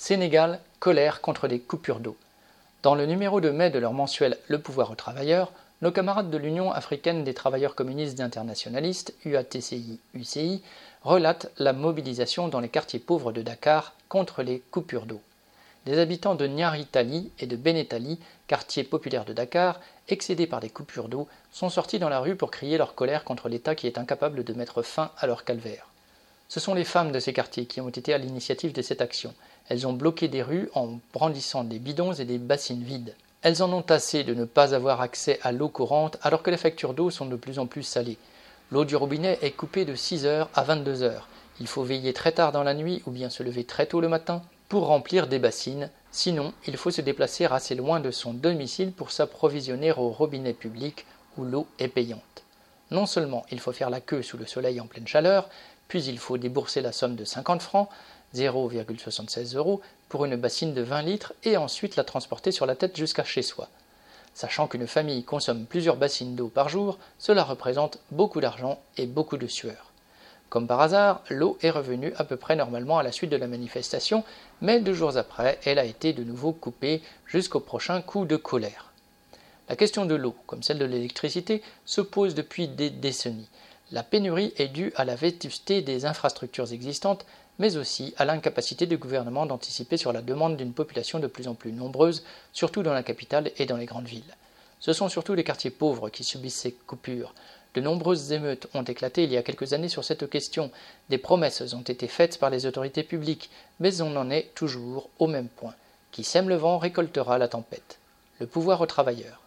Sénégal, colère contre les coupures d'eau. Dans le numéro de mai de leur mensuel Le pouvoir aux travailleurs, nos camarades de l'Union africaine des travailleurs communistes internationalistes, UATCI-UCI, relatent la mobilisation dans les quartiers pauvres de Dakar contre les coupures d'eau. Des habitants de Nyaritali et de Benetali, quartiers populaires de Dakar, excédés par des coupures d'eau, sont sortis dans la rue pour crier leur colère contre l'État qui est incapable de mettre fin à leur calvaire. Ce sont les femmes de ces quartiers qui ont été à l'initiative de cette action. Elles ont bloqué des rues en brandissant des bidons et des bassines vides. Elles en ont assez de ne pas avoir accès à l'eau courante alors que les factures d'eau sont de plus en plus salées. L'eau du robinet est coupée de 6h à 22h. Il faut veiller très tard dans la nuit ou bien se lever très tôt le matin pour remplir des bassines, sinon il faut se déplacer assez loin de son domicile pour s'approvisionner au robinet public où l'eau est payante. Non seulement il faut faire la queue sous le soleil en pleine chaleur, puis il faut débourser la somme de 50 francs, 0,76 euros, pour une bassine de 20 litres et ensuite la transporter sur la tête jusqu'à chez soi. Sachant qu'une famille consomme plusieurs bassines d'eau par jour, cela représente beaucoup d'argent et beaucoup de sueur. Comme par hasard, l'eau est revenue à peu près normalement à la suite de la manifestation, mais deux jours après, elle a été de nouveau coupée jusqu'au prochain coup de colère. La question de l'eau, comme celle de l'électricité, se pose depuis des décennies. La pénurie est due à la vétusté des infrastructures existantes, mais aussi à l'incapacité du gouvernement d'anticiper sur la demande d'une population de plus en plus nombreuse, surtout dans la capitale et dans les grandes villes. Ce sont surtout les quartiers pauvres qui subissent ces coupures. De nombreuses émeutes ont éclaté il y a quelques années sur cette question. Des promesses ont été faites par les autorités publiques, mais on en est toujours au même point. Qui sème le vent récoltera la tempête. Le pouvoir aux travailleurs.